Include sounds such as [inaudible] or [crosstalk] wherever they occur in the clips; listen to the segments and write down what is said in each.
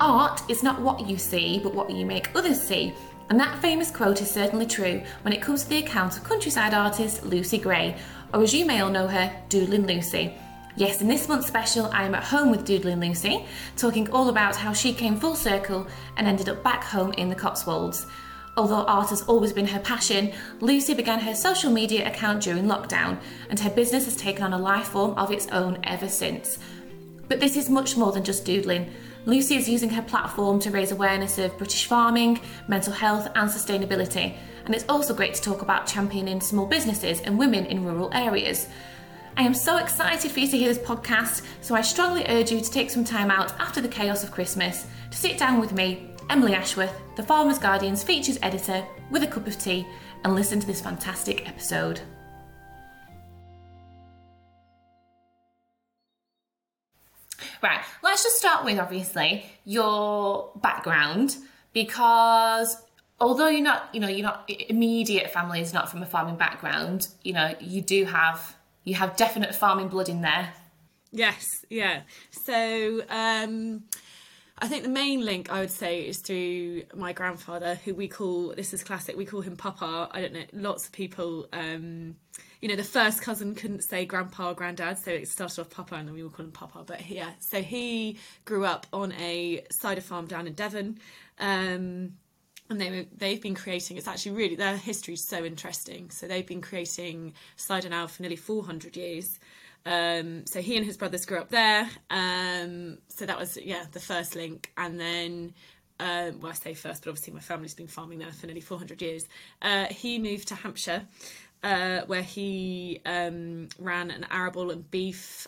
Art is not what you see, but what you make others see. And that famous quote is certainly true when it comes to the account of countryside artist Lucy Gray, or as you may all know her, Doodling Lucy. Yes, in this month's special, I am at home with Doodling Lucy, talking all about how she came full circle and ended up back home in the Cotswolds. Although art has always been her passion, Lucy began her social media account during lockdown, and her business has taken on a life form of its own ever since. But this is much more than just doodling. Lucy is using her platform to raise awareness of British farming, mental health, and sustainability. And it's also great to talk about championing small businesses and women in rural areas. I am so excited for you to hear this podcast, so I strongly urge you to take some time out after the chaos of Christmas to sit down with me, Emily Ashworth, the Farmers Guardian's features editor, with a cup of tea and listen to this fantastic episode. Right, let's just start with obviously your background because although you're not, you know, you're not immediate family is not from a farming background, you know, you do have you have definite farming blood in there. Yes, yeah. So um I think the main link I would say is through my grandfather, who we call this is classic. We call him Papa. I don't know. Lots of people, um, you know, the first cousin couldn't say grandpa or granddad, so it started off Papa, and then we all call him Papa. But yeah, so he grew up on a cider farm down in Devon. Um, and they they've been creating it's actually really their history is so interesting so they've been creating cider now for nearly 400 years um, so he and his brothers grew up there. Um, so that was yeah the first link. And then um, well I say first but obviously my family's been farming there for nearly 400 years. Uh, he moved to Hampshire uh, where he um, ran an arable and beef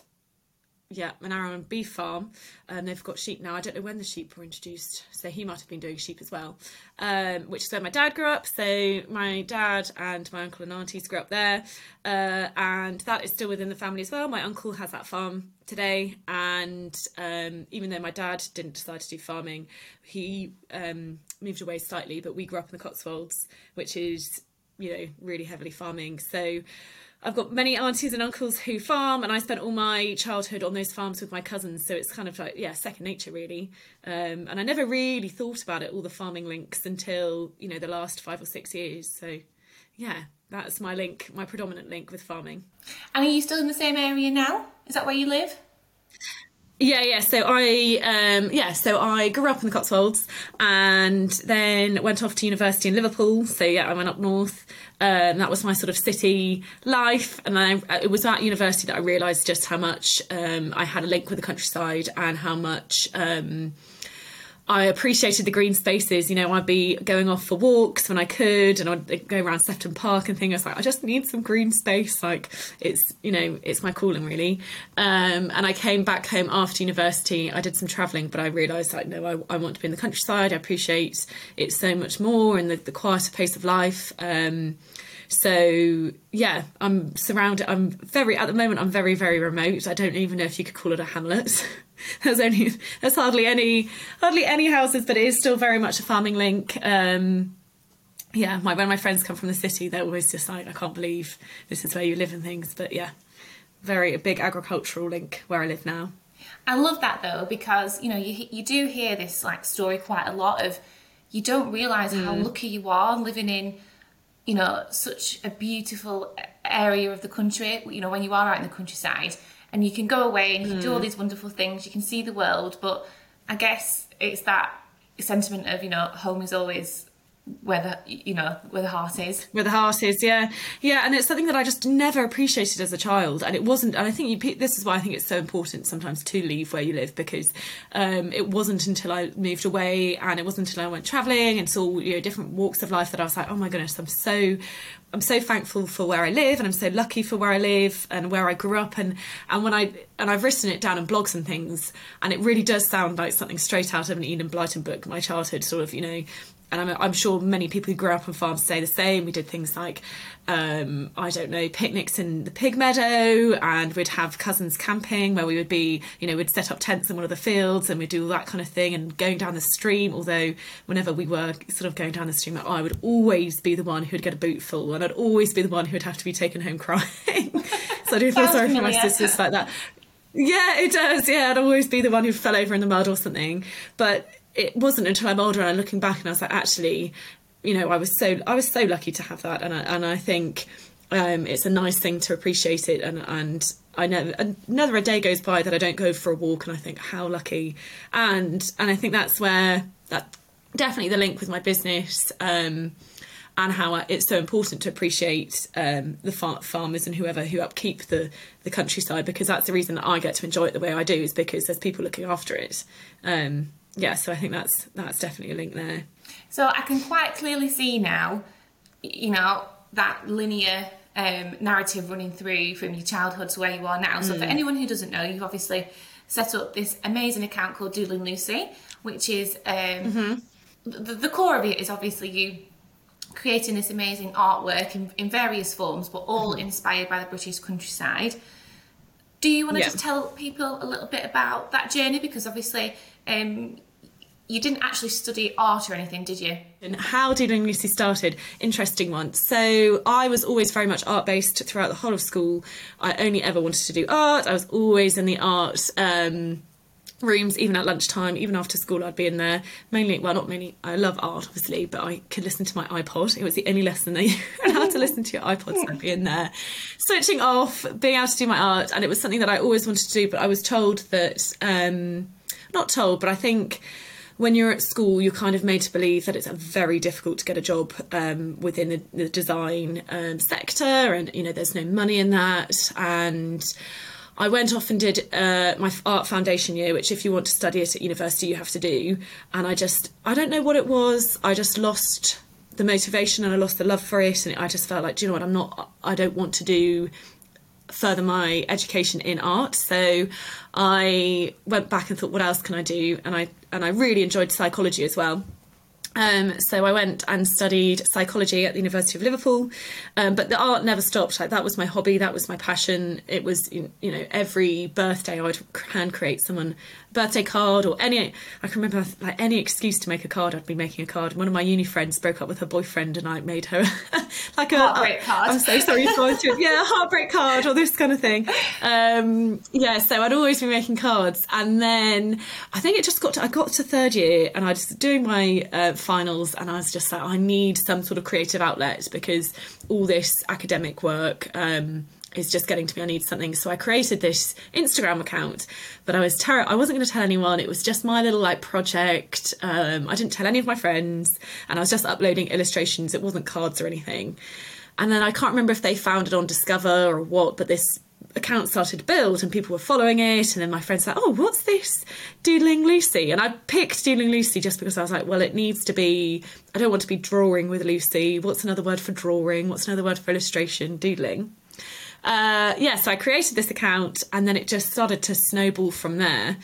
yeah, arable and beef farm, and they've got sheep now. I don't know when the sheep were introduced, so he might have been doing sheep as well, um, which is where my dad grew up. So my dad and my uncle and aunties grew up there, uh, and that is still within the family as well. My uncle has that farm today, and um, even though my dad didn't decide to do farming, he um, moved away slightly. But we grew up in the Cotswolds, which is you know really heavily farming. So I've got many aunties and uncles who farm, and I spent all my childhood on those farms with my cousins. So it's kind of like, yeah, second nature, really. Um, and I never really thought about it, all the farming links, until, you know, the last five or six years. So, yeah, that's my link, my predominant link with farming. And are you still in the same area now? Is that where you live? Yeah, yeah. So I, um, yeah, so I grew up in the Cotswolds and then went off to university in Liverpool. So yeah, I went up north. Um, that was my sort of city life, and I, it was at university that I realised just how much um, I had a link with the countryside and how much um, I appreciated the green spaces. You know, I'd be going off for walks when I could, and I'd go around Sefton Park and things. I was like, I just need some green space. Like, it's you know, it's my calling really. Um, and I came back home after university. I did some travelling, but I realised like, no, I, I, want to be in the countryside. I appreciate it so much more and the, the quieter pace of life. Um, so yeah, I'm surrounded. I'm very at the moment. I'm very very remote. I don't even know if you could call it a hamlet. [laughs] there's only there's hardly any hardly any houses, but it is still very much a farming link. Um, yeah, my when my friends come from the city, they're always just like, I can't believe this is where you live and things. But yeah, very a big agricultural link where I live now. I love that though because you know you you do hear this like story quite a lot of you don't realize mm. how lucky you are living in you know such a beautiful area of the country you know when you are out in the countryside and you can go away and you can mm. do all hmm. these wonderful things you can see the world but i guess it's that sentiment of you know home is always where the you know where the heart is. Where the heart is yeah. Yeah and it's something that i just never appreciated as a child and it wasn't and i think you this is why i think it's so important sometimes to leave where you live because um, it wasn't until i moved away and it wasn't until i went traveling and saw you know different walks of life that i was like oh my goodness i'm so I'm so thankful for where I live and I'm so lucky for where I live and where I grew up. And and when I and I've written it down in blogs and things and it really does sound like something straight out of an Enid Blyton book my childhood sort of you know and I'm, I'm, sure many people who grew up on farms say the same. We did things like, um, I don't know, picnics in the pig meadow, and we'd have cousins camping where we would be, you know, we'd set up tents in one of the fields and we'd do all that kind of thing, and going down the stream. Although, whenever we were sort of going down the stream, I would always be the one who'd get a boot full, and I'd always be the one who'd have to be taken home crying. [laughs] so I do feel sorry for my sisters like that Yeah, it does. Yeah, I'd always be the one who fell over in the mud or something. But it wasn't until I'm older and I'm looking back and I was like, actually, you know, I was so I was so lucky to have that, and I, and I think um, it's a nice thing to appreciate it, and and I never another day goes by that I don't go for a walk, and I think how lucky, and and I think that's where that definitely the link with my business. Um, and how it's so important to appreciate um, the far- farmers and whoever who upkeep the, the countryside because that's the reason that I get to enjoy it the way I do is because there's people looking after it. Um, yeah, so I think that's that's definitely a link there. So I can quite clearly see now, you know, that linear um, narrative running through from your childhood to where you are now. So for anyone who doesn't know, you've obviously set up this amazing account called Doodling Lucy, which is um, the, the core of it is obviously you creating this amazing artwork in, in various forms, but all inspired by the British countryside. Do you want to Yeah. just tell people a little bit about that journey? Because obviously, um, you didn't actually study art or anything, did you? And how Doodling Lucy started, interesting one. So I was always very much art based throughout the whole of school. I only ever wanted to do art. I was always in the art um, rooms, even at lunchtime, even after school. I'd be in there mainly. Well, not mainly. I love art, obviously, but I could listen to my iPod. It was the only lesson they were [laughs] allowed to listen to your iPod. So I'd be in there, switching off, being able to do my art, and it was something that I always wanted to do. But I was told that, um, not told, but I think when you're at school, you're kind of made to believe that it's very difficult to get a job um, within the, the design um, sector, and you know there's no money in that. And I went off and did uh, my art foundation year, which if you want to study it at university, you have to do. And I just, I don't know what it was. I just lost the motivation and I lost the love for it, and I just felt like, do you know what? I'm not. I don't want to do further my education in art so i went back and thought what else can i do and i and i really enjoyed psychology as well um, so I went and studied psychology at the University of Liverpool, um, but the art never stopped. Like that was my hobby, that was my passion. It was, you know, every birthday I would hand create someone a birthday card or any. I can remember like any excuse to make a card. I'd be making a card. One of my uni friends broke up with her boyfriend, and I made her [laughs] like a Heartbreak card. I'm so sorry, through it. Yeah, a heartbreak card or this kind of thing. Um, yeah, so I'd always be making cards, and then I think it just got to I got to third year, and I was doing my uh, finals, and I was just like, I need some sort of creative outlet because all this academic work. Um, is just getting to me. I need something, so I created this Instagram account. But I was ter- I wasn't going to tell anyone. It was just my little like project. Um, I didn't tell any of my friends, and I was just uploading illustrations. It wasn't cards or anything. And then I can't remember if they found it on Discover or what, but this account started to build and people were following it. And then my friends like, oh, what's this Doodling Lucy? And I picked Doodling Lucy just because I was like, well, it needs to be, I don't want to be drawing with Lucy. What's another word for drawing? What's another word for illustration? Doodling. Uh, yeah, so I created this account and then it just started to snowball from there.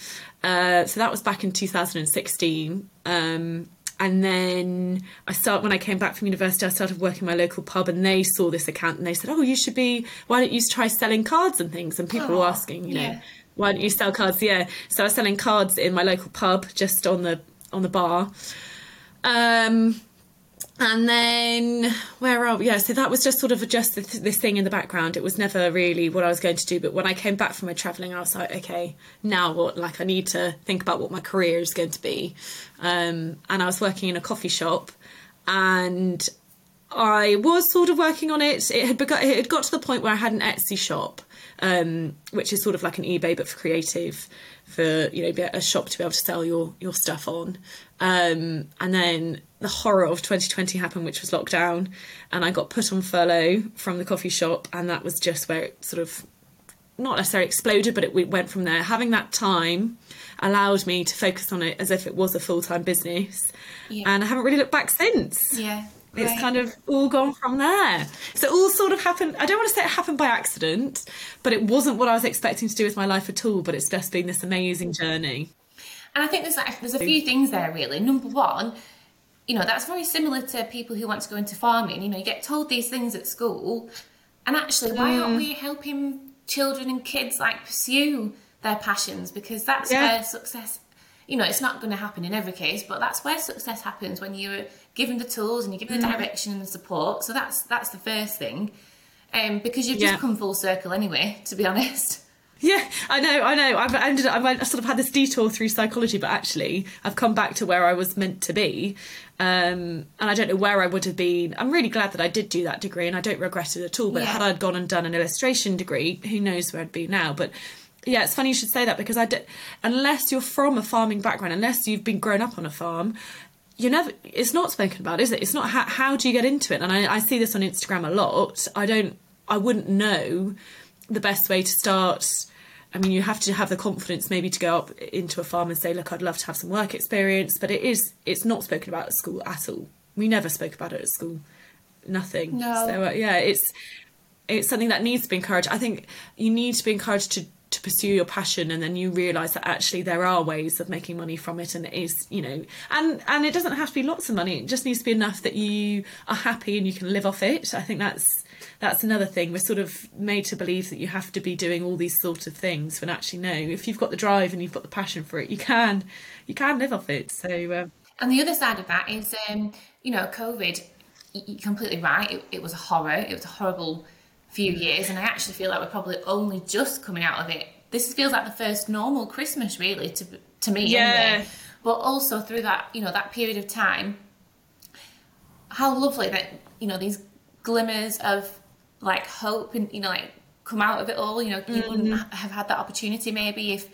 Uh, so that was back in 2016. Um, and then I start when I came back from university, I started working my local pub, and they saw this account and they said, "Oh, you should be. Why don't you try selling cards and things?" And people were asking, you know, yeah. why don't you sell cards? Yeah, so I was selling cards in my local pub, just on the on the bar. Um, and then where are we? Yeah, so that was just sort of just this, this thing in the background. It was never really what I was going to do. But when I came back from my travelling, I was like, okay, now what? Like, I need to think about what my career is going to be. Um, and I was working in a coffee shop, and I was sort of working on it. It had begun, it had got to the point where I had an Etsy shop, um, which is sort of like an eBay but for creative, for you know a shop to be able to sell your your stuff on. Um, and then the horror of 2020 happened, which was lockdown, and I got put on furlough from the coffee shop, and that was just where it sort of not necessarily exploded, but it went from there. Having that time allowed me to focus on it as if it was a full time business, Yeah. and I haven't really looked back since Yeah. it's kind of all gone from there. So it all sort of happened. I don't want to say it happened by accident, but it wasn't what I was expecting to do with my life at all. But it's just been this amazing journey. And I think there's like, there's a few things there really. Number one, you know, that's very similar to people who want to go into farming. You know, you get told these things at school, and actually, why aren't we helping children and kids like pursue their passions? Because that's Yeah. where success. You know, it's not going to happen in every case, but that's where success happens when you're given the tools and you're given the direction and the support. So that's that's the first thing, um, because you've Yeah. just come full circle anyway. To be honest. Yeah, I know, I know. I've ended up, I've sort of had this detour through psychology, but actually, I've come back to where I was meant to be. Um, and I don't know where I would have been. I'm really glad that I did do that degree, and I don't regret it at all. But Yeah. had I gone and done an illustration degree, who knows where I'd be now? But yeah, it's funny you should say that because I d- unless you're from a farming background, unless you've been grown up on a farm, you never. It's not spoken about, is it? It's not how, how do you get into it? And I, I see this on Instagram a lot. I don't. I wouldn't know the best way to start. I mean, you have to have the confidence maybe to go up into a farm and say, "Look, I'd love to have some work experience," but it is. It's not spoken about at school at all. We never spoke about it at school. Nothing. No. So uh, yeah, it's it's something that needs to be encouraged. I think you need to be encouraged to to pursue your passion, and then you realise that actually there are ways of making money from it, and it is you know, and and it doesn't have to be lots of money. It just needs to be enough that you are happy and you can live off it. I think that's that's another thing. We're sort of made to believe that you have to be doing all these sort of things, when actually no. If you've got the drive and you've got the passion for it, you can you can live off it. So. Um, And the other side of that is, um, you know, COVID. You're completely right. It, it was a horror. It was a horrible few years, and I actually feel like we're probably only just coming out of it. This feels like the first normal Christmas, really, to to me. Yeah. Anyway. But also through that, you know, that period of time, how lovely that you know these glimmers of like hope and you know like come out of it all. You know, you wouldn't mm-hmm. have had that opportunity maybe if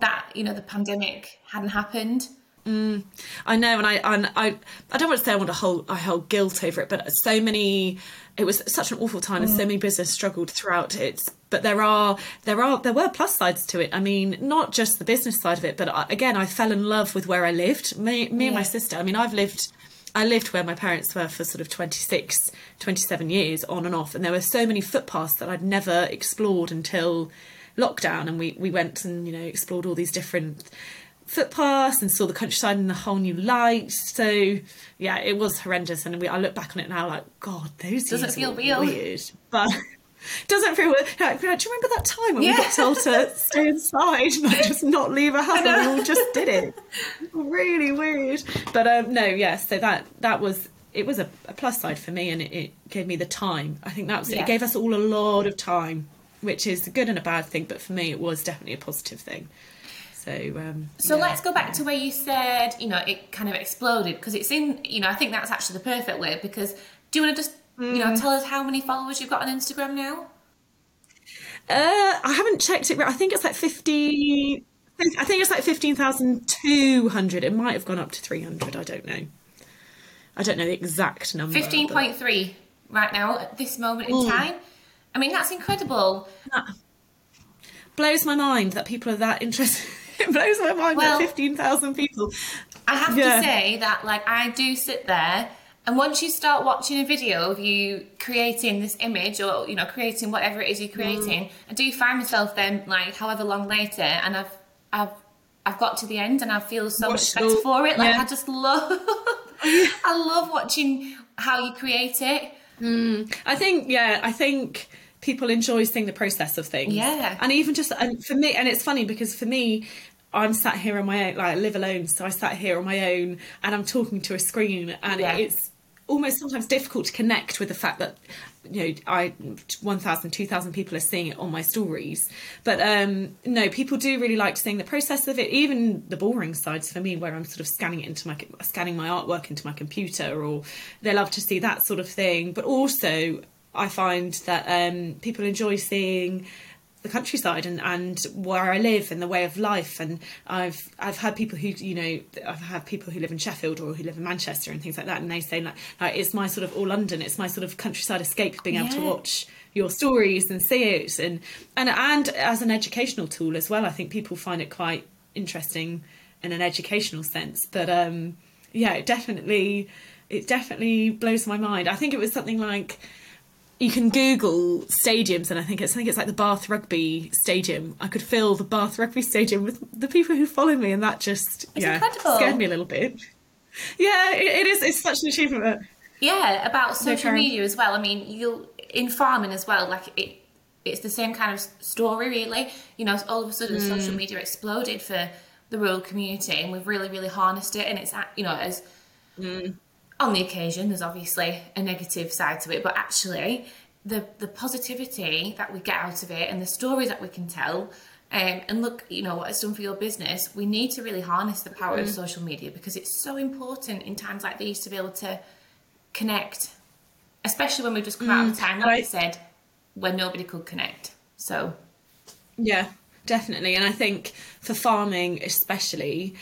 that you know the pandemic hadn't happened. Mm. I know, and I and I I don't want to say I want to hold I hold guilt over it, but so many it was such an awful time, and so mm. many business struggled throughout it. But there are there are there were plus sides to it. I mean, not just the business side of it, but I, again, I fell in love with where I lived. Me, me and my sister. I mean, I've lived. I lived where my parents were for sort of 26, 27 years on and off, and there were so many footpaths that I'd never explored until lockdown. And we, we went and, you know, explored all these different footpaths and saw the countryside in a whole new light. So yeah, it was horrendous. And we, I look back on it now like, God, those Doesn't years feel real. weird, but. Doesn't feel like, do you remember that time when Yeah. we got told to [laughs] stay inside and like, just not leave a house and we all just did it? [laughs] Really weird. But um, no, yes. so that that was it was a, a plus side for me, and it, it gave me the time. I think that was it. Yeah. It gave us all a lot of time, which is a good and a bad thing. But for me, it was definitely a positive thing. So um, So yeah. let's go back to where you said, you know, it kind of exploded because it's in, you know, I think that's actually the perfect word because do you want to just, you know, Mm. tell us how many followers you've got on Instagram now? Uh, I haven't checked it. but I think it's like fifty. I think it's like fifteen thousand two hundred. It might have gone up to three hundred. I don't know. I don't know the exact number. but- 15.3 right now at this moment in time. I mean, that's incredible. blows my mind that people are that interested. [laughs] it blows my mind Well- that fifteen thousand people. I have Yeah. to say that, like, I do sit there, and once you start watching a video of you creating this image or, you know, creating whatever it is you're creating, mm. I do find myself then, like, however long later, and I've, I've, I've got to the end and I feel so Watched much better all. for it. Like, Yeah. I just love, [laughs] I love watching how you create it. Mm. I think, yeah, I think people enjoy seeing the process of things. Yeah. and even just and for me, and it's funny because for me. I'm sat here on my own, like I live alone, so I sat here on my own and I'm talking to a screen, and Yeah. it's almost sometimes difficult to connect with the fact that you know I 1,000, 2,000 people are seeing it on my stories. But um, no, people do really like seeing the process of it, even the boring sides for me, where I'm sort of scanning it into my scanning my artwork into my computer, or they love to see that sort of thing. But also, I find that um, people enjoy seeing the countryside and, and where I live and the way of life. And I've I've had people who you know I've had people who live in Sheffield or who live in Manchester and things like that. And they say like, like it's my sort of all London it's my sort of countryside escape being able to watch your stories and see it. And and and as an educational tool as well I think people find it quite interesting in an educational sense. But um yeah it definitely it definitely blows my mind. I think it was something like you can Google stadiums, and I think it's I think it's like the Bath Rugby Stadium. I could fill the Bath Rugby Stadium with the people who follow me, and that just yeah incredible. scared me a little bit. Yeah, it, it is. It's such an achievement. Yeah, about social Karen. media as well. I mean, you'll in farming as well. Like it, it's the same kind of story, really. You know, all of a sudden, social mm. media exploded for the rural community, and we've really, really harnessed it. And it's you know, as mm. On the occasion, there's obviously a negative side to it, but actually, the the positivity that we get out of it and the stories that we can tell um, and look, you know, what it's done for your business, we need to really harness the power Mm. of social media because it's so important in times like these to be able to connect, especially when we've just come out of a time, like Mm. I- you said, when nobody could connect. So, Yeah, definitely. And I think for farming, especially,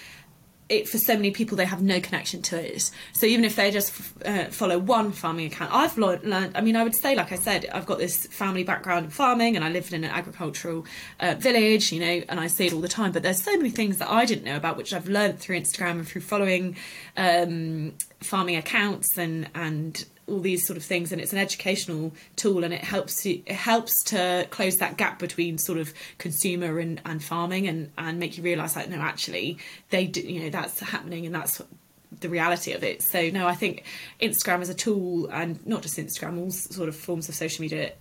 it for so many people they have no connection to it. So even if they just uh, follow one farming account, I've learned. I mean, I would say, like I said, I've got this family background in farming, and I lived in an agricultural uh, village, you know, and I see it all the time. But there's so many things that I didn't know about, which I've learned through Instagram and through following um, farming accounts and and all these sort of things and it's an educational tool and it helps to it helps to close that gap between sort of consumer and, and farming and and make you realize that no actually they do you know that's happening and that's the reality of it so no i think instagram is a tool and not just instagram all sort of forms of social media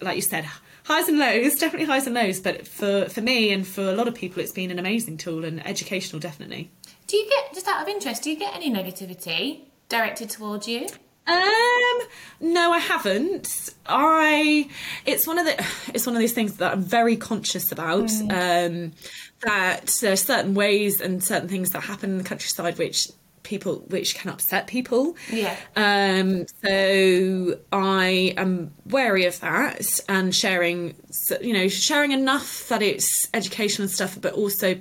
like you said highs and lows definitely highs and lows but for for me and for a lot of people it's been an amazing tool and educational definitely do you get, just out of interest, do you get any negativity directed towards you? Um, no, I haven't. I it's one of the it's one of these things that I'm very conscious about. Um, that there are certain ways and certain things that happen in the countryside which people which can upset people. Yeah. Um, so I am wary of that and sharing, you know, sharing enough that it's educational stuff, but also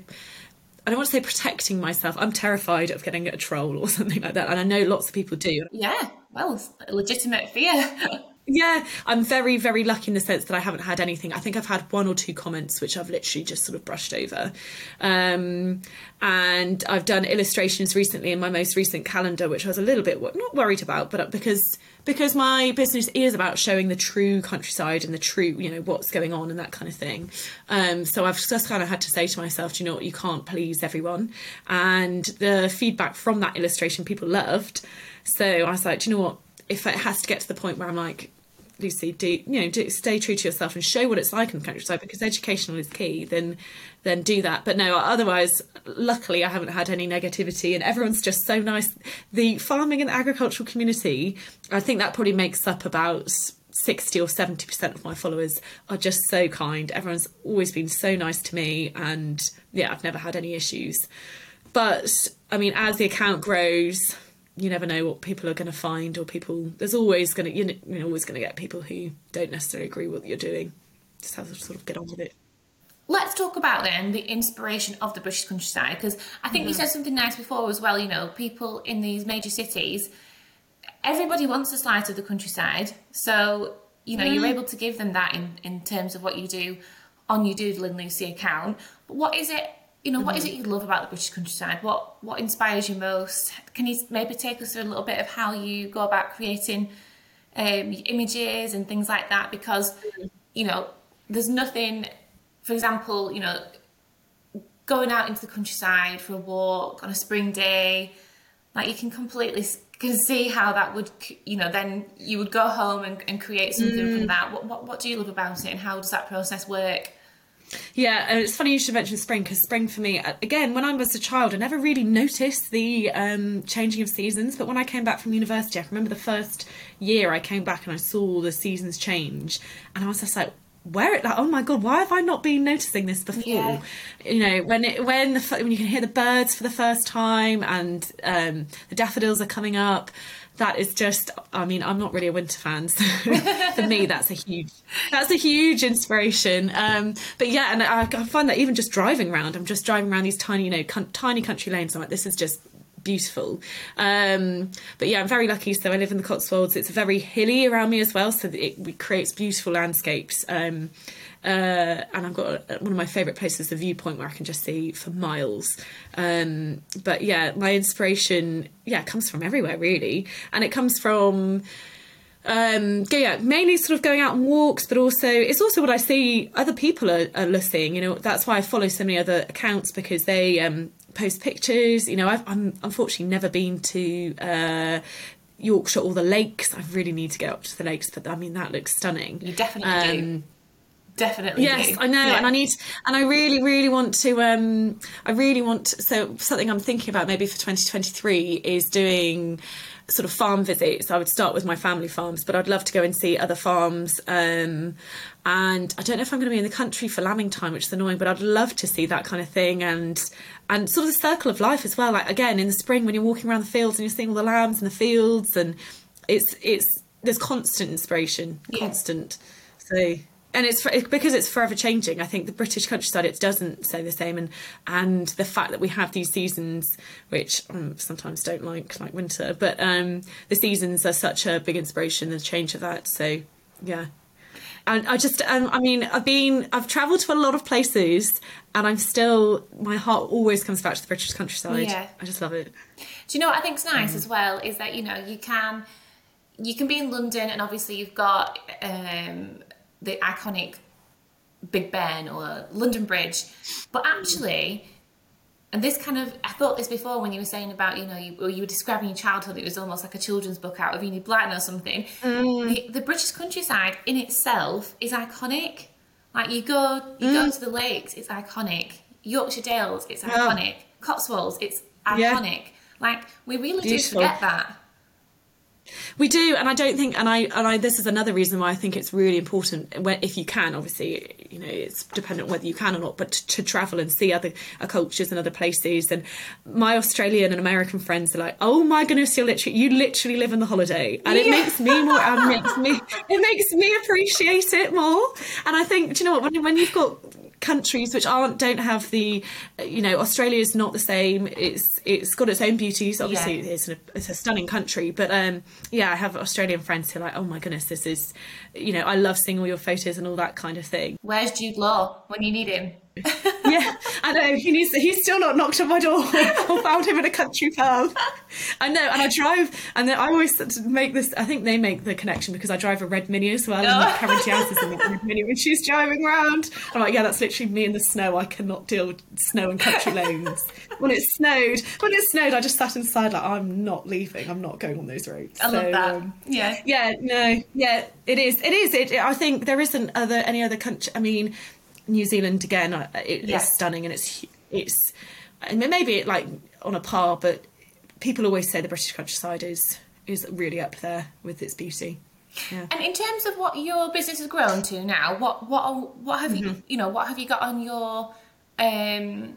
I don't want to say protecting myself. I'm terrified of getting a troll or [laughs] something like that, and I know lots of people do. Yeah, well, legitimate fear. [laughs] Yeah, I'm very, very lucky in the sense that I haven't had anything. I think I've had one or two comments which I've literally just sort of brushed over. Um, and I've done illustrations recently in my most recent calendar, which I was a little bit not worried about, but because because my business is about showing the true countryside and the true, you know, what's going on and that kind of thing. Um, so I've just kind of had to say to myself, do you know what, you can't please everyone. And the feedback from that illustration people loved. So I was like, do you know what? if it has to get to the point where I'm like, Lucy, do you know, do, stay true to yourself and show what it's like in the countryside because educational is key. Then, then do that. But no, otherwise, luckily, I haven't had any negativity, and everyone's just so nice. The farming and agricultural community, I think that probably makes up about. 60 or 70% of my followers are just so kind. Everyone's always been so nice to me, and yeah, I've never had any issues. But I mean, as the account grows, you never know what people are going to find or people there's always going to you know, you're always going to get people who don't necessarily agree with what you're doing just have to sort of get on with it Let's talk about then the inspiration of the British countryside because I think you said something nice before as well. You know, people in these major cities, everybody wants a slice of the countryside, so you know you're able to give them that in in terms of what you do on your Doodling Lucy account. But what is it? You know, what is mm-hmm. it you love about the British countryside? What what inspires you most? Can you maybe take us through a little bit of how you go about creating um, images and things like that? Because mm-hmm. you know, there's nothing. For example, you know, going out into the countryside for a walk on a spring day, like you can completely can see how that would, you know, then you would go home and, and create something from mm. that. What, what what do you love about it, and how does that process work? Yeah and it's funny you should mention spring because spring for me uh, again when i was a child i never really noticed the um, changing of seasons but when i came back from university i remember the first year i came back and i saw the seasons change and i was just like where it like oh my god why have i not been noticing this before Yeah. you know when it when the when you can hear the birds for the first time and um, the daffodils are coming up that is just i mean i'm not really a winter fan so [laughs] for me that's a huge that's a huge inspiration. Um, but yeah and I, I find that even just driving around i'm just driving around these tiny you know con- tiny country lanes i'm like this is just beautiful. Um but yeah i'm very lucky so i live in the cotswolds. It's very hilly around me as well so it, it creates beautiful landscapes. Um uh, and I've got a, one of my favourite places, the viewpoint, where I can just see for miles. Um, but yeah, my inspiration, yeah, comes from everywhere really, and it comes from um yeah mainly sort of going out on walks but also it's also what i see other people are, are listing you know that's why i follow so many other accounts because they um post pictures you know I've, i'm unfortunately never been to uh yorkshire or the lakes i really need to get up to the lakes but i mean that looks stunning You definitely do. Definitely. Yes. I know, Yeah. and I need, and I really, really want to. Um, I really want. So something I'm thinking about maybe for 2023 is doing sort of farm visits. I would start with my family farms, but I'd love to go and see other farms. Um, and I don't know if I'm going to be in the country for lambing time, which is annoying, but I'd love to see that kind of thing and and sort of the circle of life as well. Like again, in the spring when you're walking around the fields and you're seeing all the lambs in the fields, and it's it's there's constant inspiration, Yeah. constant. So and it's because it's forever changing. I think the British countryside it doesn't stay the same, and and the fact that we have these seasons, which um, sometimes don't like, like winter, but um, the seasons are such a big inspiration. The change of that, so yeah. And I just, um, I mean, I've been, I've travelled to a lot of places, and I'm still, my heart always comes back to the British countryside. Yeah. I just love it. Do you know what I think's Mm. nice as well is that you know you can you can be in London and obviously you've got um, the iconic Big Ben or London Bridge, but actually, and this kind of I thought this before when you were saying about you know you, you were describing your childhood, it was almost like a children's book out of Enid Blyton or something. Mm. The, the British countryside in itself is iconic. Like you go you go mm. to the lakes, it's iconic. Yorkshire Dales, it's iconic. Cotswolds, it's Yeah. iconic. Like we really Beautiful. do forget that. We do, and I don't think, and I, and I, this is another reason why I think it's really important, where, if you can, obviously, you know, it's dependent on whether you can or not, but to, to travel and see other uh, cultures and other places. And my Australian and American friends are like, "Oh my goodness, you're literally, you literally live in the holiday," and it makes me more, and makes me, it makes me appreciate it more. And I think, do you know what, when, when you've got countries which aren't don't have the you know Australia is not the same it's it's got its own beauties obviously Yeah. it's, a, it's a stunning country but um yeah I have Australian friends who are like oh my goodness this is you know I love seeing all your photos and all that kind of thing Where's Jude Law when you need him? [laughs] yeah. I know he needs he's still not knocked on my door [laughs] or found him in a country pub. I know and I drive and then I always make this I think they make the connection because I drive a red mini as well and like Cameron Diaz is in the red mini when she's driving around. I'm like yeah that's literally me in the snow. I cannot deal with snow and country [laughs] lanes. When it snowed when it snowed I just sat inside like I'm not leaving. I'm not going on those roads. I love So, that. um, yeah. yeah no yeah it is it is it i think there isn't other any other country i mean new zealand again uh, it, Yeah. it's stunning and it's it's I mean, maybe it like on a par but people always say the british countryside is is really up there with its beauty yeah And in terms of what your business has grown to now, what what what have Mm-hmm. you you know what have you got on your um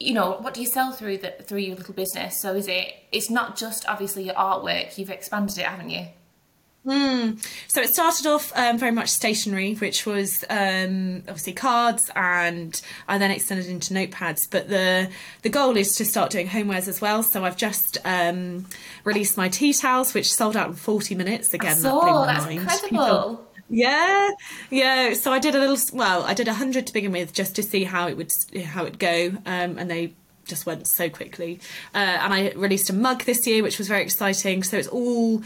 you know what do you sell through the through your little business? So is it it's not just obviously your artwork, you've expanded it, haven't you? So it started off um, very much stationary, which was um, obviously cards, and I then extended into notepads. But the the goal is to start doing homewares as well. So I've just um, released my tea towels, which sold out in forty minutes. Again, that blew my that's mind. incredible. [laughs] Yeah, yeah. So I did a little. Well, I did a hundred to begin with, just to see how it would how it'd go, um, and they just went so quickly. Uh, and I released a mug this year, which was very exciting. So it's all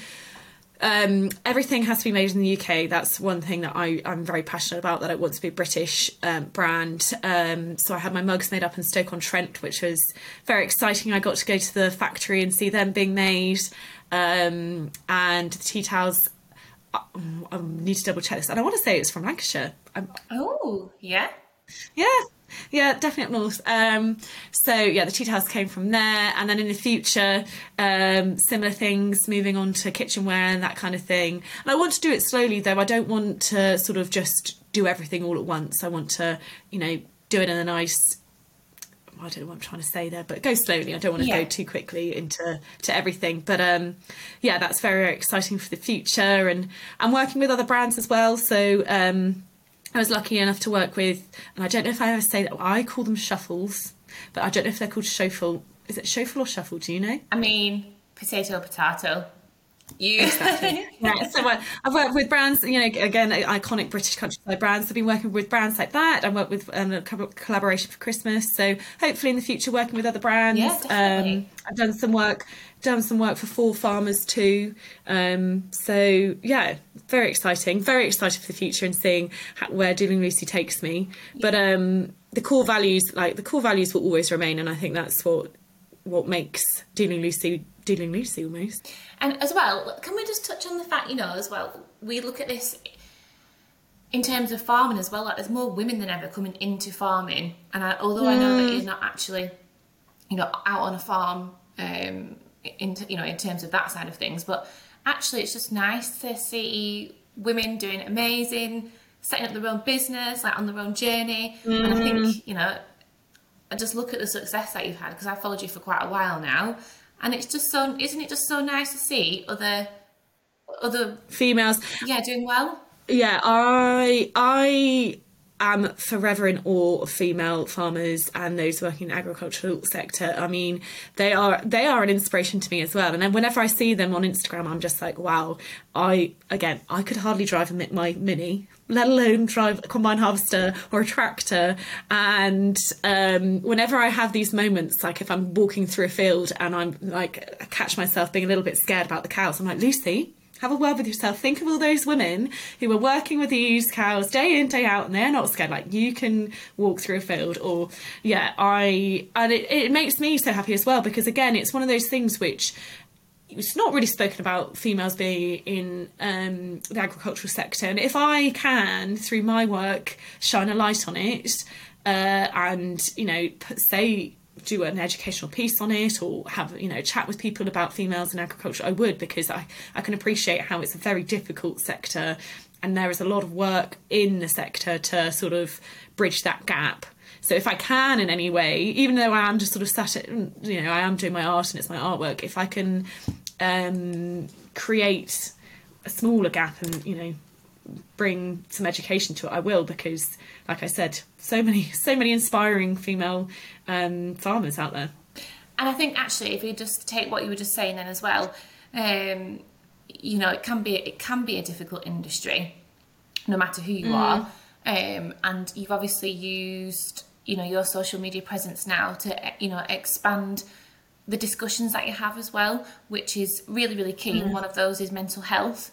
um, everything has to be made in the UK. That's one thing that I, I'm very passionate about. That I want to be a British um, brand. Um, so I had my mugs made up in Stoke on Trent, which was very exciting. I got to go to the factory and see them being made, um, and the tea towels. I, I need to double check this, and I want to say it's from Lancashire. I'm, Oh, yeah. yeah, yeah, definitely up north. Um, so yeah, the tea towels came from there, and then in the future, um, similar things, moving on to kitchenware and that kind of thing. And I want to do it slowly, though. I don't want to sort of just do everything all at once. I want to, you know, do it in a nice. I don't know what I'm trying to say there, but go slowly. I don't want to Yeah. go too quickly into to everything. But um, yeah, that's very, very exciting for the future, and I'm working with other brands as well. So um, I was lucky enough to work with, and I don't know if I ever say that. I call them shuffles, but I don't know if they're called shuffle. Is it shuffle or shuffle? Do you know? I mean, potato, potato. You exactly. [laughs] Yeah, so I, I've worked with brands, you know, again, iconic British countryside brands. I've been working with brands like that. I worked with um, a co- collaboration for Christmas. So hopefully in the future, working with other brands. Yeah, definitely. Um, I've done some work, done some work for Four Farmers too. Um, so yeah, very exciting. Very excited for the future and seeing how, where Doodling Lucy takes me. But um, the core values, like the core values, will always remain, and I think that's what what makes Doodling Lucy Doodling Lucy almost. And as well, can we just touch on the fact, you know, as well, we look at this in terms of farming as well. Like, there's more women than ever coming into farming, and I, although I know that you're not actually, you know, out on a farm, um, in you know, in terms of that side of things, but actually, it's just nice to see women doing amazing setting up their own business, like on their own journey. Mm. And I think, mm. you know, I just look at the success that you've had because I've followed you for quite a while now. And it's just so, isn't it just so nice to see other, other females, yeah, doing well? Yeah, I, I am forever in awe of female farmers and those working in the agricultural sector. I mean, they are they are an inspiration to me as well. And then whenever I see them on Instagram, I'm just like, wow. I again, I could hardly drive a, my mini, let alone drive a combine harvester or a tractor. And um, whenever I have these moments, like if I'm walking through a field and I'm like, I catch myself being a little bit scared about the cows, I'm like, Lucy, have a word with yourself. Think of all those women who are working with these cows day in, day out, and they're not scared. Like you can walk through a field, or yeah, I and it, it makes me so happy as well because again, it's one of those things which it's not really spoken about females being in um, the agricultural sector. And if I can, through my work, shine a light on it, uh, and you know, say do an educational piece on it or have you know chat with people about females in agriculture i would because i i can appreciate how it's a very difficult sector and there is a lot of work in the sector to sort of bridge that gap so if i can in any way even though i am just sort of sat at you know i am doing my art and it's my artwork if i can um, create a smaller gap and you know bring some education to it, I will because, like I said, so many [laughs] so many inspiring female um, farmers out there. And I think actually, if you just take what you were just saying then as well, um, you know, it can be it can be a difficult industry, no matter who you mm. are. Um, and you've obviously used you know your social media presence now to you know expand the discussions that you have as well, which is really really key. Mm. one of those is mental health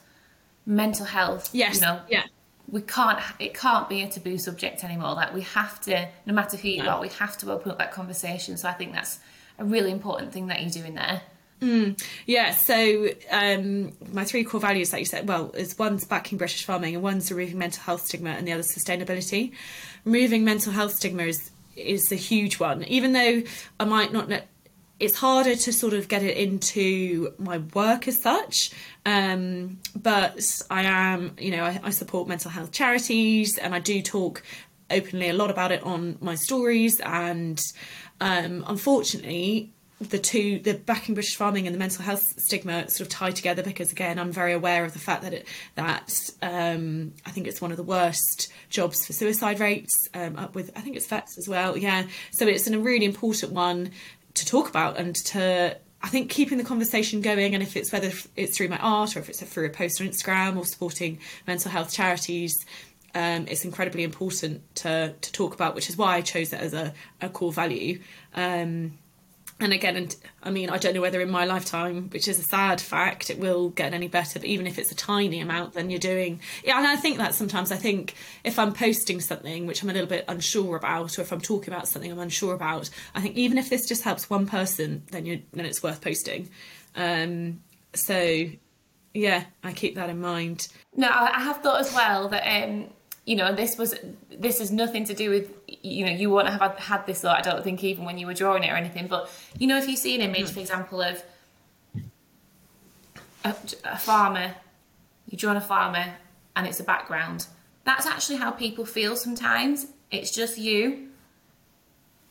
mental health. Yes. You know, yeah. We can't. It can't be a taboo subject anymore. Like we have to, no matter who you no. are, we have to open up that conversation. So I think that's a really important thing that you're doing there. Mm, yeah, so um, my three core values that you said, well, is one's backing British farming and one's removing mental health stigma and the other sustainability. Removing mental health stigma is is a huge one. Even though I might not it's harder to sort of get it into my work as such. Um, but I am, you know, I, I, support mental health charities and I do talk openly a lot about it on my stories. And um, unfortunately, the two, the backing British farming and the mental health stigma, sort of tie together because again, I'm very aware of the fact that it that um, I think it's one of the worst jobs for suicide rates. Um, up with I think it's vets as well. Yeah, so it's a really important one to talk about and to I think keeping the conversation going, and if it's whether it's through my art or if it's through a post on Instagram or supporting mental health charities, um, it's incredibly important to to talk about, which is why I chose it as a, a core value. Um, and again, and I mean, I don't know whether in my lifetime, which is a sad fact, it will get any better. But even if it's a tiny amount, then you're doing. Yeah, and I think that sometimes I think if I'm posting something which I'm a little bit unsure about, or if I'm talking about something I'm unsure about, I think even if this just helps one person, then you then it's worth posting. Um, so, yeah, I keep that in mind. No, I have thought as well that um, you know, this was this has nothing to do with you know you wouldn't have had this thought. I don't think even when you were drawing it or anything. But you know, if you see an image, mm. for example, of a, a farmer, you draw a farmer, and it's a background. That's actually how people feel sometimes. It's just you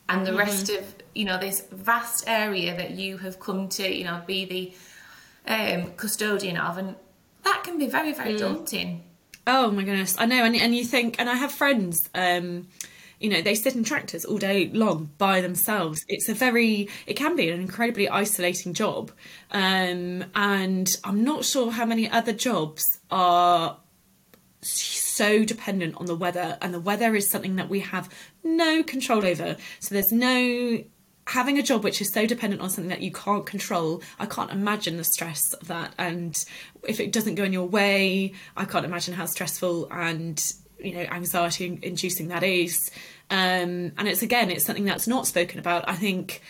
and the mm-hmm. rest of you know this vast area that you have come to you know be the um, custodian of, and that can be very very mm. daunting. Oh my goodness, I know, and and you think, and I have friends. Um, you know, they sit in tractors all day long by themselves. It's a very, it can be an incredibly isolating job, um, and I'm not sure how many other jobs are so dependent on the weather, and the weather is something that we have no control over. So there's no having a job which is so dependent on something that you can't control, I can't imagine the stress of that. And if it doesn't go in your way, I can't imagine how stressful and you know anxiety inducing that is. Um, and it's again, it's something that's not spoken about. I think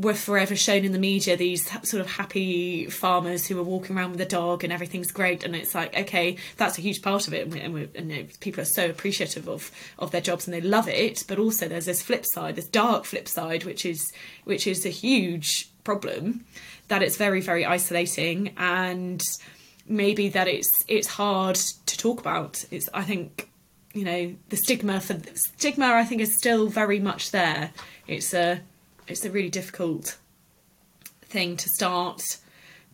we're forever shown in the media these sort of happy farmers who are walking around with a dog and everything's great. And it's like okay that's a huge part of it. And, we, and, we, and you know, people are so appreciative of of their jobs and they love it. But also there's this flip side this dark flip side which is which is a huge problem that it's very very isolating and maybe that it's it's hard to talk about. It's i think you know the stigma for stigma I think is still very much there. It's a it's a really difficult thing to start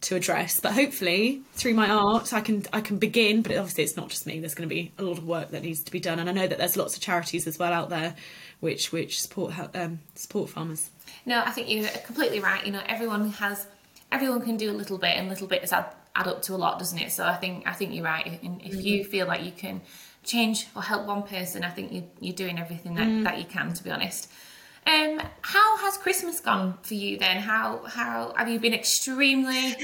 to address but hopefully through my art i can i can begin but obviously it's not just me there's going to be a lot of work that needs to be done and i know that there's lots of charities as well out there which which support um, support farmers no i think you're completely right you know everyone has everyone can do a little bit and little bits add, add up to a lot doesn't it so i think i think you're right and if you mm-hmm. feel like you can change or help one person i think you, you're doing everything that, mm. that you can to be honest um, how has Christmas gone for you then? How how have you been extremely?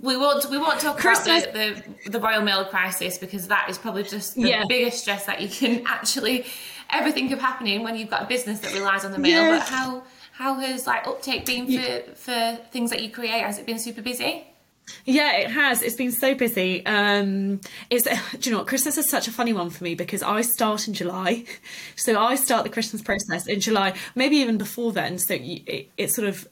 We won't we won't talk Christmas. about the, the, the Royal Mail crisis because that is probably just the yeah. biggest stress that you can [laughs] actually ever think of happening when you've got a business that relies on the mail. But how how has like uptake been for for things that you create? Has it been super busy? Yeah, it has. It's been so busy. Um, it's [laughs] do you know what? Christmas is such a funny one for me because I start in July, [laughs] so I start the Christmas process in July, maybe even before then. So it, it sort of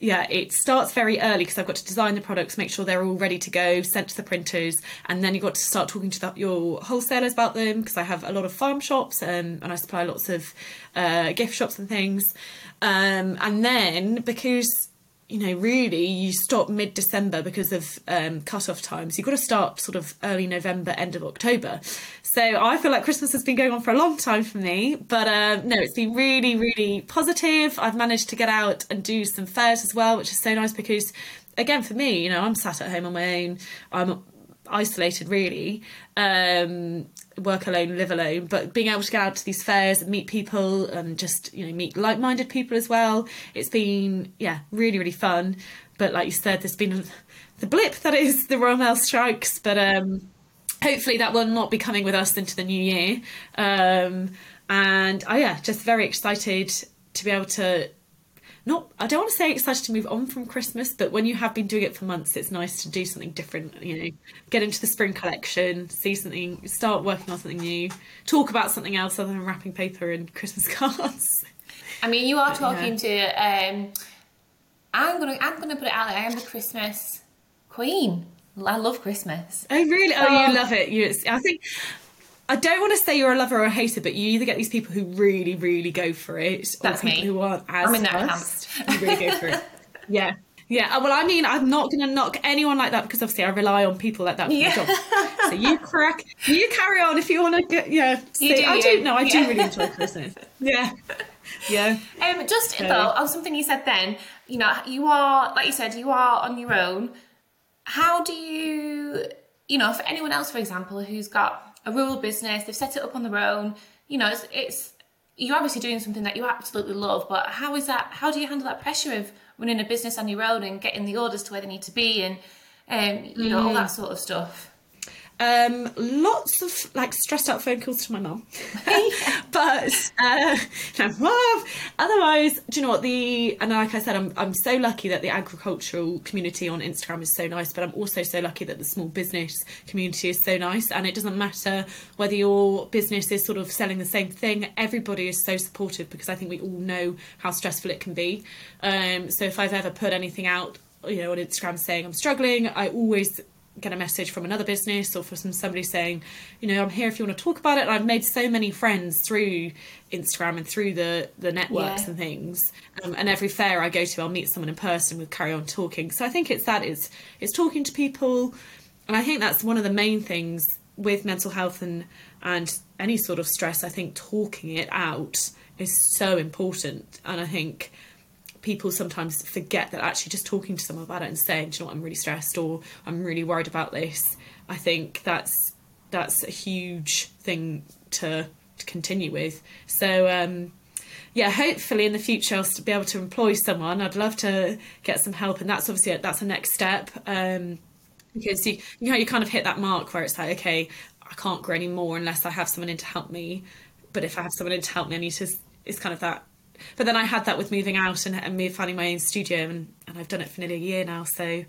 yeah, it starts very early because I've got to design the products, make sure they're all ready to go, sent to the printers, and then you've got to start talking to the, your wholesalers about them because I have a lot of farm shops um, and I supply lots of uh, gift shops and things. Um, and then because you know, really, you stop mid December because of um, cut-off times. You've got to start sort of early November, end of October. So I feel like Christmas has been going on for a long time for me, but uh, no, it's been really, really positive. I've managed to get out and do some fairs as well, which is so nice because, again, for me, you know, I'm sat at home on my own. I'm isolated really um, work alone live alone but being able to get out to these fairs and meet people and just you know meet like-minded people as well it's been yeah really really fun. But like you said there's been the blip that is the royal mail strikes but um, hopefully that will not be coming with us into the new year. Um, and oh yeah just very excited to be able to not I don't want to say excited to move on from Christmas, but when you have been doing it for months, it's nice to do something different. You know, get into the spring collection, see something, start working on something new, talk about something else other than wrapping paper and Christmas [laughs] cards. I mean, you are talking yeah. to. Um, I'm gonna I'm gonna put it out there. I'm the Christmas queen. I love Christmas. Oh really? Oh, oh. you love it. You. I think I don't want to say you're a lover or a hater, but you either get these people who really, really go for it, That's or people me. who aren't as I'm in that camp. Really go for it. [laughs] Yeah. Yeah, well, I mean, I'm not going to knock anyone like that because obviously I rely on people like that for yeah. my job. So you crack, you carry on if you want to get, yeah. See, do, I do, no, I yeah. do really enjoy Christmas. Yeah. Yeah. Um, just though, on something you said then, you know, you are, like you said, you are on your own. How do you, you know, for anyone else, for example, who's got a rural business, they've set it up on their own. You know, it's, it's you're obviously doing something that you absolutely love, but how is that? How do you handle that pressure of running a business on your own and getting the orders to where they need to be, and um, you know all that mm. sort of stuff? Um, lots of like stressed out phone calls to my mum, [laughs] but uh, [laughs] otherwise, do you know what the and like I said, I'm I'm so lucky that the agricultural community on Instagram is so nice, but I'm also so lucky that the small business community is so nice, and it doesn't matter whether your business is sort of selling the same thing. Everybody is so supportive because I think we all know how stressful it can be. Um, so if I've ever put anything out, you know, on Instagram saying I'm struggling, I always get a message from another business or from somebody saying, you know, I'm here if you want to talk about it. And I've made so many friends through Instagram and through the the networks yeah. and things. Um, and every fair I go to, I'll meet someone in person with carry on talking. So I think it's that it's it's talking to people, and I think that's one of the main things with mental health and and any sort of stress. I think talking it out is so important, and I think people sometimes forget that actually just talking to someone about it and saying, you know what, I'm really stressed or I'm really worried about this, I think that's that's a huge thing to, to continue with. So um, yeah, hopefully in the future I'll be able to employ someone. I'd love to get some help, and that's obviously a, that's a next step um, because you you know you kind of hit that mark where it's like okay, I can't grow anymore unless I have someone in to help me. But if I have someone in to help me, I need to. It's kind of that but then I had that with moving out and, and me finding my own studio, and, and I've done it for nearly a year now. So,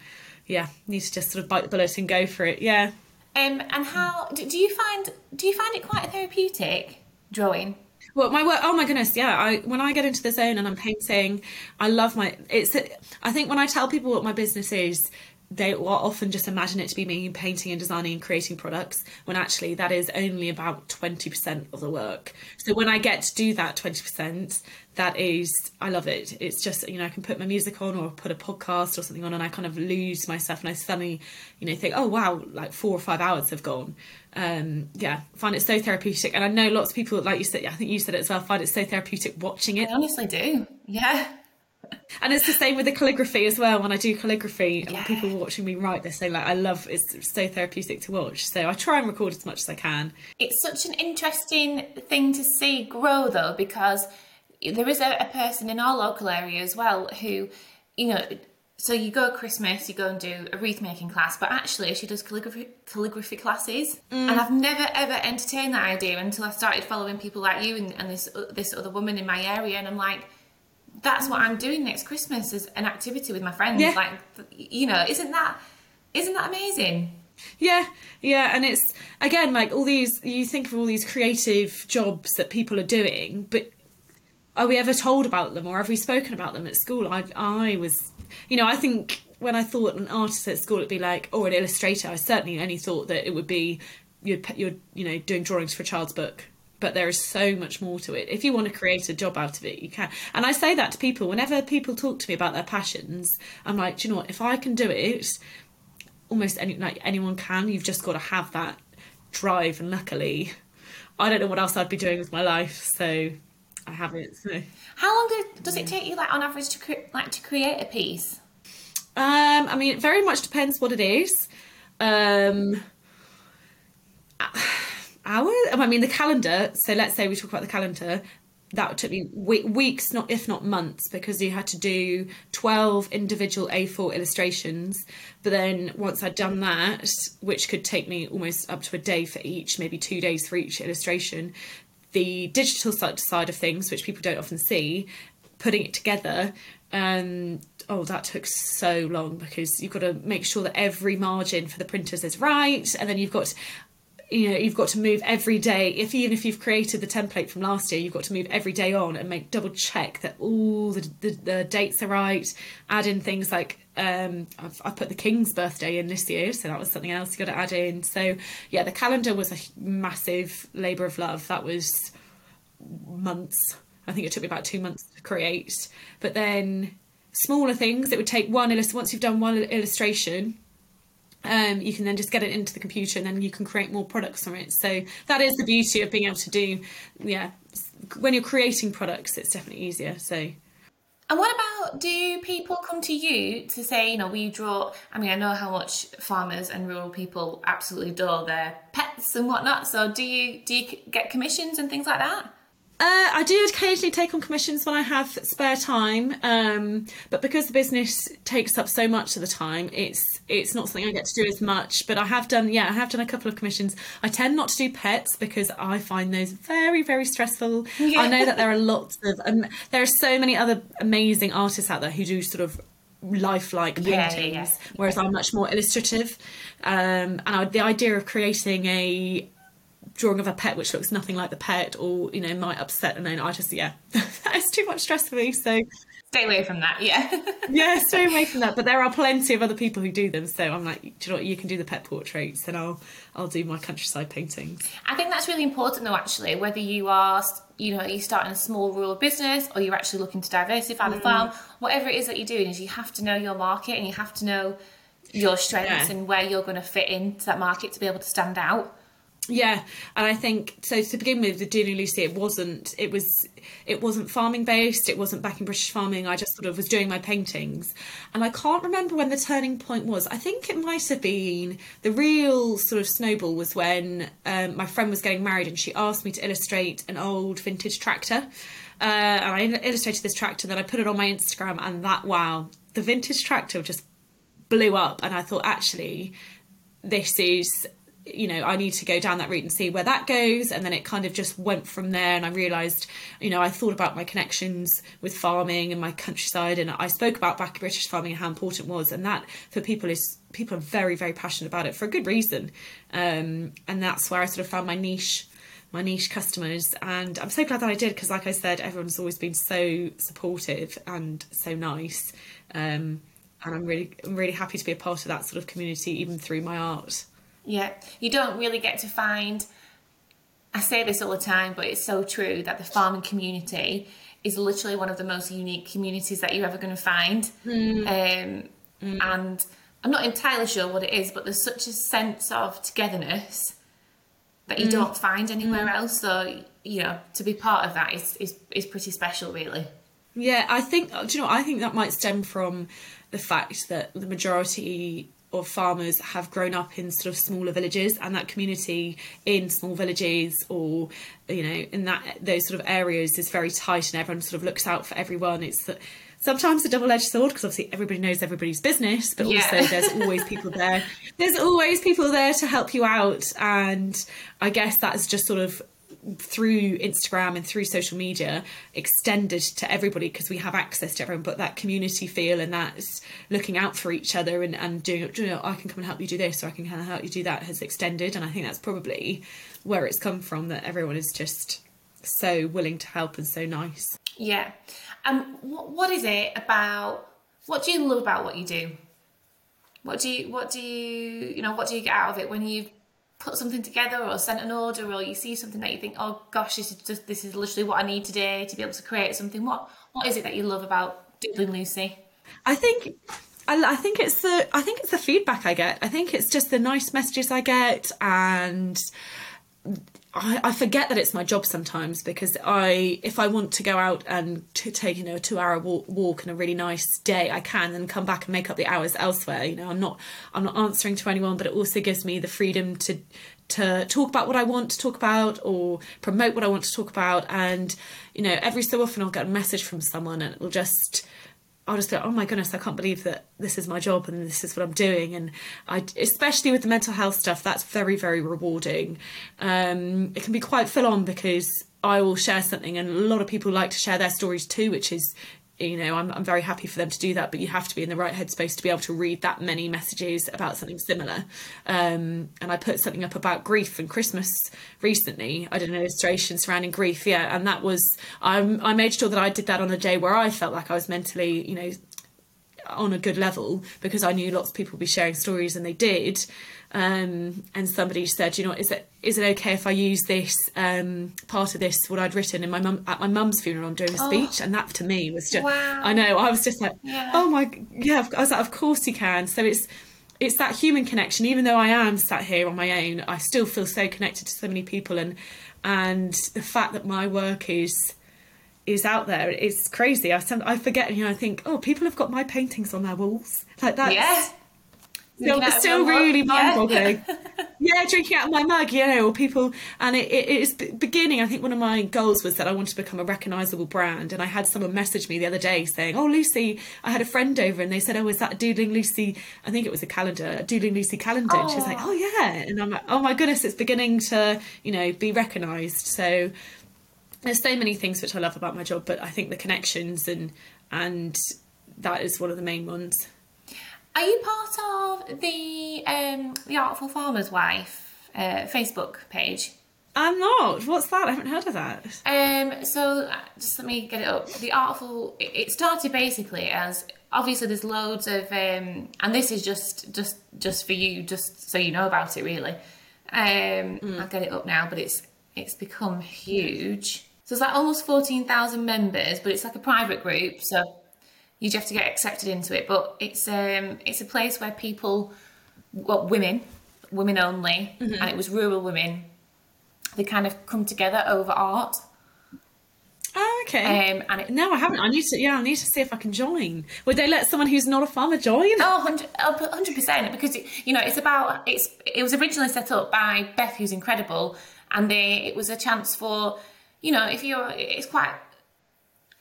yeah, need to just sort of bite the bullet and go for it. Yeah. Um, and how do, you find do you find it quite therapeutic drawing? Well, my work. Oh my goodness, yeah. I when I get into the zone and I'm painting, I love my. It's. I think when I tell people what my business is, they often just imagine it to be me painting and designing and creating products when actually that is only about 20% of the work. So when I get to do that 20%, that is, I love it. It's just, you know, I can put my music on or put a podcast or something on and I kind of lose myself and I suddenly, you know, think, oh wow, like four or five hours have gone. Um, yeah, find it so therapeutic. And I know lots of people, like you said, I think you said it as well, find it so therapeutic watching it. I honestly do. Yeah. [laughs] And it's the same with the calligraphy as well. When I do calligraphy, Yeah. people watching me write, they say like, "I love it's so therapeutic to watch." So I try and record as much as I can. It's such an interesting thing to see grow though, because there is a, a person in our local area as well who, you know, so you go Christmas, you go and do a wreath making class, but actually she does calligraphy, calligraphy classes. And mm. I've never ever entertained that idea until I started following people like you and, and this this other woman in my area, and I'm like. That's what I'm doing next Christmas is an activity with my friends. Yeah. Like, you know, isn't that isn't that amazing? Yeah, yeah, and it's again like all these. You think of all these creative jobs that people are doing, but are we ever told about them or have we spoken about them at school? I, I was, you know, I think when I thought an artist at school, it'd be like, or an illustrator. I certainly only thought that it would be you're, you're, you know, doing drawings for a child's book. But there is so much more to it. If you want to create a job out of it, you can. And I say that to people whenever people talk to me about their passions. I'm like, do you know what? If I can do it, almost any like anyone can. You've just got to have that drive. And luckily, I don't know what else I'd be doing with my life, so I have it. So. How long do, does it take you, like on average, to cre- like to create a piece? Um, I mean, it very much depends what it is. Um, [sighs] hours. I mean, the calendar. So let's say we talk about the calendar. That took me weeks, not if not months, because you had to do twelve individual A4 illustrations. But then once I'd done that, which could take me almost up to a day for each, maybe two days for each illustration, the digital side of things, which people don't often see, putting it together um oh that took so long because you've got to make sure that every margin for the printers is right and then you've got you know you've got to move every day. If even if you've created the template from last year you've got to move every day on and make double check that all the, the, the dates are right add in things like um I've, I've put the king's birthday in this year so that was something else you got to add in so yeah the calendar was a massive labor of love that was months. I think it took me about two months to create. But then smaller things, it would take one illust- once you've done one illustration, um, you can then just get it into the computer and then you can create more products from it. So that is the beauty of being able to do, yeah. When you're creating products, it's definitely easier. So And what about do people come to you to say, you know, we draw? I mean, I know how much farmers and rural people absolutely adore their pets and whatnot. So do you do you get commissions and things like that? Uh, I do occasionally take on commissions when I have spare time, um, but because the business takes up so much of the time, it's it's not something I get to do as much. But I have done, yeah, I have done a couple of commissions. I tend not to do pets because I find those very very stressful. Yeah. I know that there are lots of, um, there are so many other amazing artists out there who do sort of lifelike Yeah, yeah, paintings, yeah. whereas I'm much more illustrative. Um, and I, the idea of creating a drawing of a pet which looks nothing like the pet or you know might upset an owner i just yeah [laughs] that's too much stress for me so Stay away from that. Yeah. [laughs] yeah stay away from that but there are plenty of other people who do them so i'm like do you know what you can do the pet portraits and i'll i'll do my countryside paintings I think that's really important though, actually, whether you are, you know, you starting a small rural business or you're actually looking to diversify the mm. farm, whatever it is that you're doing is you have to know your market and you have to know your strengths Yeah. and where you're going to fit into that market to be able to stand out. Yeah, and I think so. To begin with, the Doodling Lucy, it wasn't. It was. It wasn't farming based. It wasn't back in British farming. I just sort of was doing my paintings, and I can't remember when the turning point was. I think it might have been the real sort of snowball was when um, my friend was getting married, and she asked me to illustrate an old vintage tractor. Uh, and I illustrated this tractor, then I put it on my Instagram, and that wow, the vintage tractor just blew up, and I thought actually this is you know i need to go down that route and see where that goes. And then it kind of just went from there. And i realized you know i thought about my connections with farming and my countryside. And i spoke about back british farming and how important it was. And that for people is people are very very passionate about it for a good reason. Um, and that's where i sort of found my niche my niche customers. And i'm so glad that i did because like i said everyone's always been so supportive and so nice. Um, and I'm really I'm really happy to be a part of that sort of community, even through my art. Yeah, you don't really get to find. I say this all the time, but it's so true that the farming community is literally one of the most unique communities that you're ever going to find. Mm. Um, mm. And I'm not entirely sure what it is, but there's such a sense of togetherness that you mm. don't find anywhere mm. else. So you know, to be part of that is is is pretty special, really. Yeah, I think. Do you know? I think that might stem from the fact that the majority of farmers have grown up in sort of smaller villages and that community in small villages or you know in that those sort of areas is very tight and everyone sort of looks out for everyone it's sometimes a double-edged sword because obviously everybody knows everybody's business but yeah. also there's [laughs] always people there there's always people there to help you out and i guess that's just sort of through Instagram and through social media extended to everybody because we have access to everyone. But that community feel and that looking out for each other and, and doing, you know, I can come and help you do this or I can kind of help you do that has extended. And I think that's probably where it's come from that everyone is just so willing to help and so nice. Yeah. Um, what, what is it about? What do you love about what you do? What do you, what do you, you know, what do you get out of it when you've put something together or sent an order or you see something that you think oh gosh this is just this is literally what i need today to be able to create something what what is it that you love about doodling lucy i think I, I think it's the I think it's the feedback I get. I think it's just the nice messages I get, and I, I, forget that it's my job sometimes because I, if I want to go out and to take, you know, a two-hour walk, walk and a really nice day, I can and come back and make up the hours elsewhere. You know, I'm not, I'm not answering to anyone, but it also gives me the freedom to, to talk about what I want to talk about or promote what I want to talk about. And you know, every so often I'll get a message from someone and it'll just I'll just go, oh my goodness, I can't believe that this is my job and this is what I'm doing. And I, especially with the mental health stuff, that's very, very rewarding. Um, it can be quite full on because I will share something, and a lot of people like to share their stories too, which is you know I'm, I'm very happy for them to do that but you have to be in the right headspace to be able to read that many messages about something similar. Um, and i put something up about grief and christmas recently. I did an illustration surrounding grief yeah and that was i i made sure that i did that on a day where i felt like i was mentally you know on a good level because i knew lots of people would be sharing stories and they did um, and somebody said, you know, is it is it okay if I use this um, part of this what I'd written in my mum at my mum's funeral? I'm doing a speech, oh, and that to me was just wow. I know I was just like, yeah. oh my yeah, I was like, of course you can. So it's it's that human connection. Even though I am sat here on my own, I still feel so connected to so many people, and and the fact that my work is is out there it's crazy i I forget you know i think oh people have got my paintings on their walls like that yeah still, still really mind-boggling. Yeah. [laughs] yeah. drinking out of my mug, you know, or people, and it, it, it is beginning. I think one of my goals was that I wanted to become a recognisable brand, and I had someone message me the other day saying, "Oh, Lucy, I had a friend over, and they said, oh, is that a Doodling Lucy? I think it was a calendar, a Doodling Lucy calendar." And she's like, "Oh, oh yeah," and I'm like, "Oh my goodness, it's beginning to, you know, be recognised." So there's so many things which I love about my job, but I think the connections and and that is one of the main ones. Are you part of the um, the Artful Farmer's Wife uh, Facebook page? I'm not. What's that? I haven't heard of that. Um, so uh, just let me get it up. The Artful. It started basically as obviously there's loads of, um, and this is just just just for you, just so you know about it, really. Um, mm. I'll get it up now, but it's it's become huge. So it's like almost fourteen thousand members, but it's like a private group. So you just have to get accepted into it. But it's um it's a place where people, well, women, women only, mm-hmm. and it was rural women. They kind of come together over art. Oh, okay. Um, and it, no, I haven't. I need to. Yeah, I need to see if I can join. Would they let someone who's not a farmer join? Oh, 100 percent. Because you know, it's about. It's. It was originally set up by Beth, who's incredible, and they. It was a chance for. You know, if you're. It's quite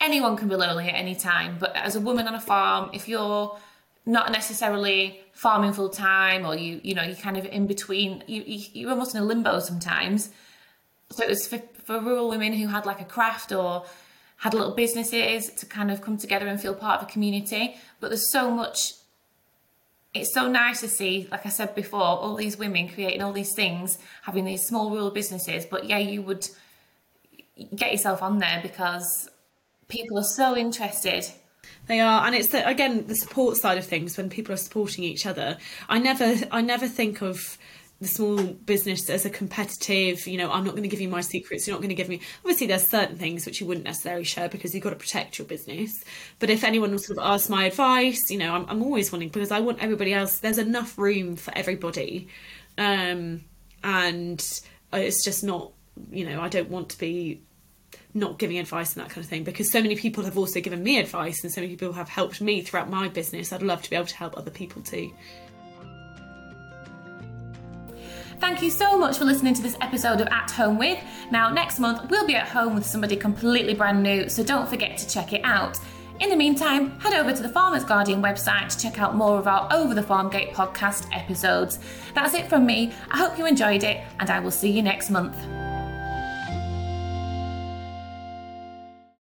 anyone can be lonely at any time, but as a woman on a farm, if you're not necessarily farming full time or you you know you're kind of in between you, you are almost in a limbo sometimes. So it was for, for rural women who had like a craft or had little businesses to kind of come together and feel part of a community. But there's so much it's so nice to see like i said before all these women creating all these things having these small rural businesses but yeah you would get yourself on there because people are so interested. They are, and it's the, again the support side of things when people are supporting each other. I never, I never think of the small business as a competitive. You know, I'm not going to give you my secrets. You're not going to give me. Obviously, there's certain things which you wouldn't necessarily share because you've got to protect your business. But if anyone sort of ask my advice, you know, I'm, I'm always wanting because I want everybody else. There's enough room for everybody, um, and it's just not. You know, I don't want to be not giving advice and that kind of thing because so many people have also given me advice and so many people have helped me throughout my business. I'd love to be able to help other people too. Thank you so much for listening to this episode of At Home With. Now, next month, we'll be at home with somebody completely brand new, so don't forget to check it out. In the meantime, head over to the Farmers Guardian website to check out more of our Over the Farm Gate podcast episodes. That's it from me. I hope you enjoyed it, and I will see you next month.